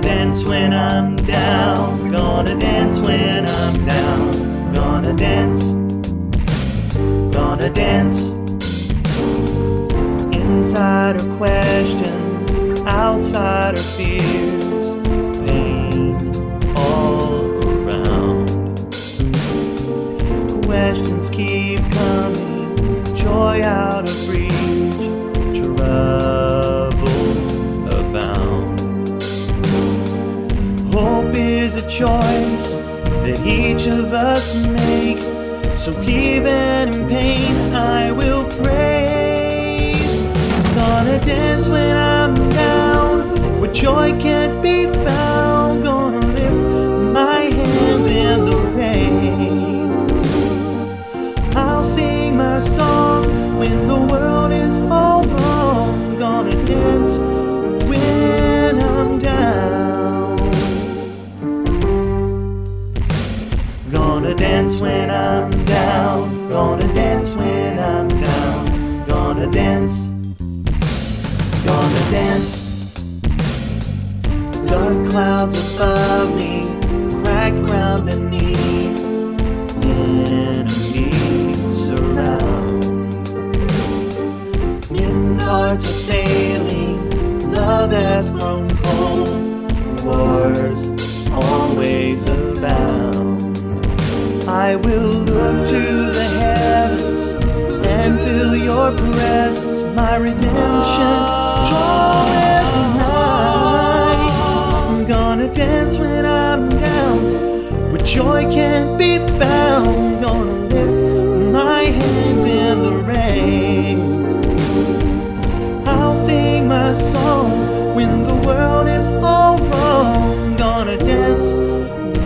Dance when I'm down. Gonna dance when I'm down. Gonna dance. Gonna dance. Inside are questions, outside are fears, Hope is a choice that each of us make. So even in pain, I will praise. Gonna dance when I'm down, where joy can't be dance. Dark clouds above me, cracked ground beneath. Enemies surround. Men's hearts are failing. Love has grown cold. Wars always abound. I will look to the heavens and feel your presence, my redemption. Joy can't be found. Gonna lift my hands in the rain. I'll sing my song when the world is all wrong. Gonna dance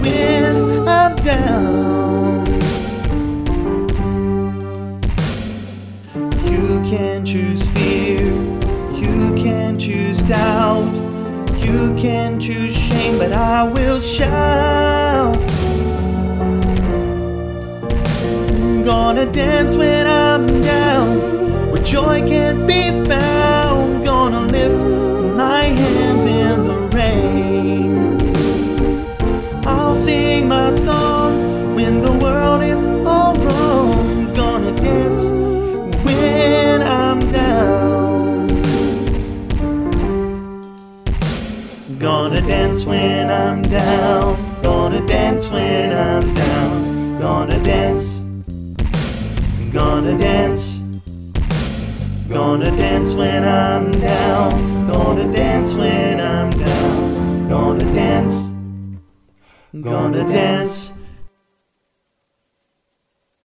when I'm down. You can choose fear, you can choose doubt, you can choose shame, but I will shout. Gonna dance when I'm down, where joy can't be found. Gonna lift my hands in the rain. I'll sing my song when the world is all wrong. Gonna dance when I'm down. Gonna dance when I'm down. Gonna dance when I'm down. Gonna dance. Gonna dance. Gonna dance when I'm down. Gonna dance when I'm down. Gonna dance. Gonna dance